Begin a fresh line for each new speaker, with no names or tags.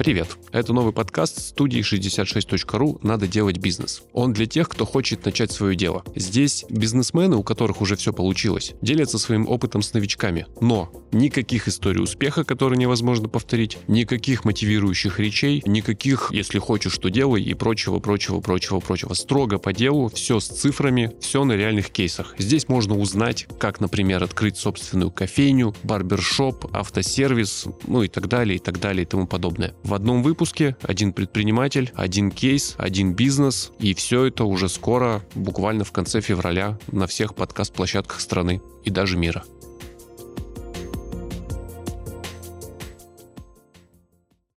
Привет! Это новый подкаст студии 66.ru «Надо делать бизнес». Он для тех, кто хочет начать свое дело. Здесь бизнесмены, у которых уже все получилось, делятся своим опытом с новичками. Но никаких историй успеха, которые невозможно повторить, никаких мотивирующих речей, никаких «если хочешь, что делай» и прочего, прочего, прочего, прочего. Строго по делу, все с цифрами, все на реальных кейсах. Здесь можно узнать, как, например, открыть собственную кофейню, барбершоп, автосервис, ну и так далее, и так далее, и тому подобное. В одном выпуске один предприниматель, один кейс, один бизнес, и все это уже скоро, буквально в конце февраля, на всех подкаст-площадках страны и даже мира.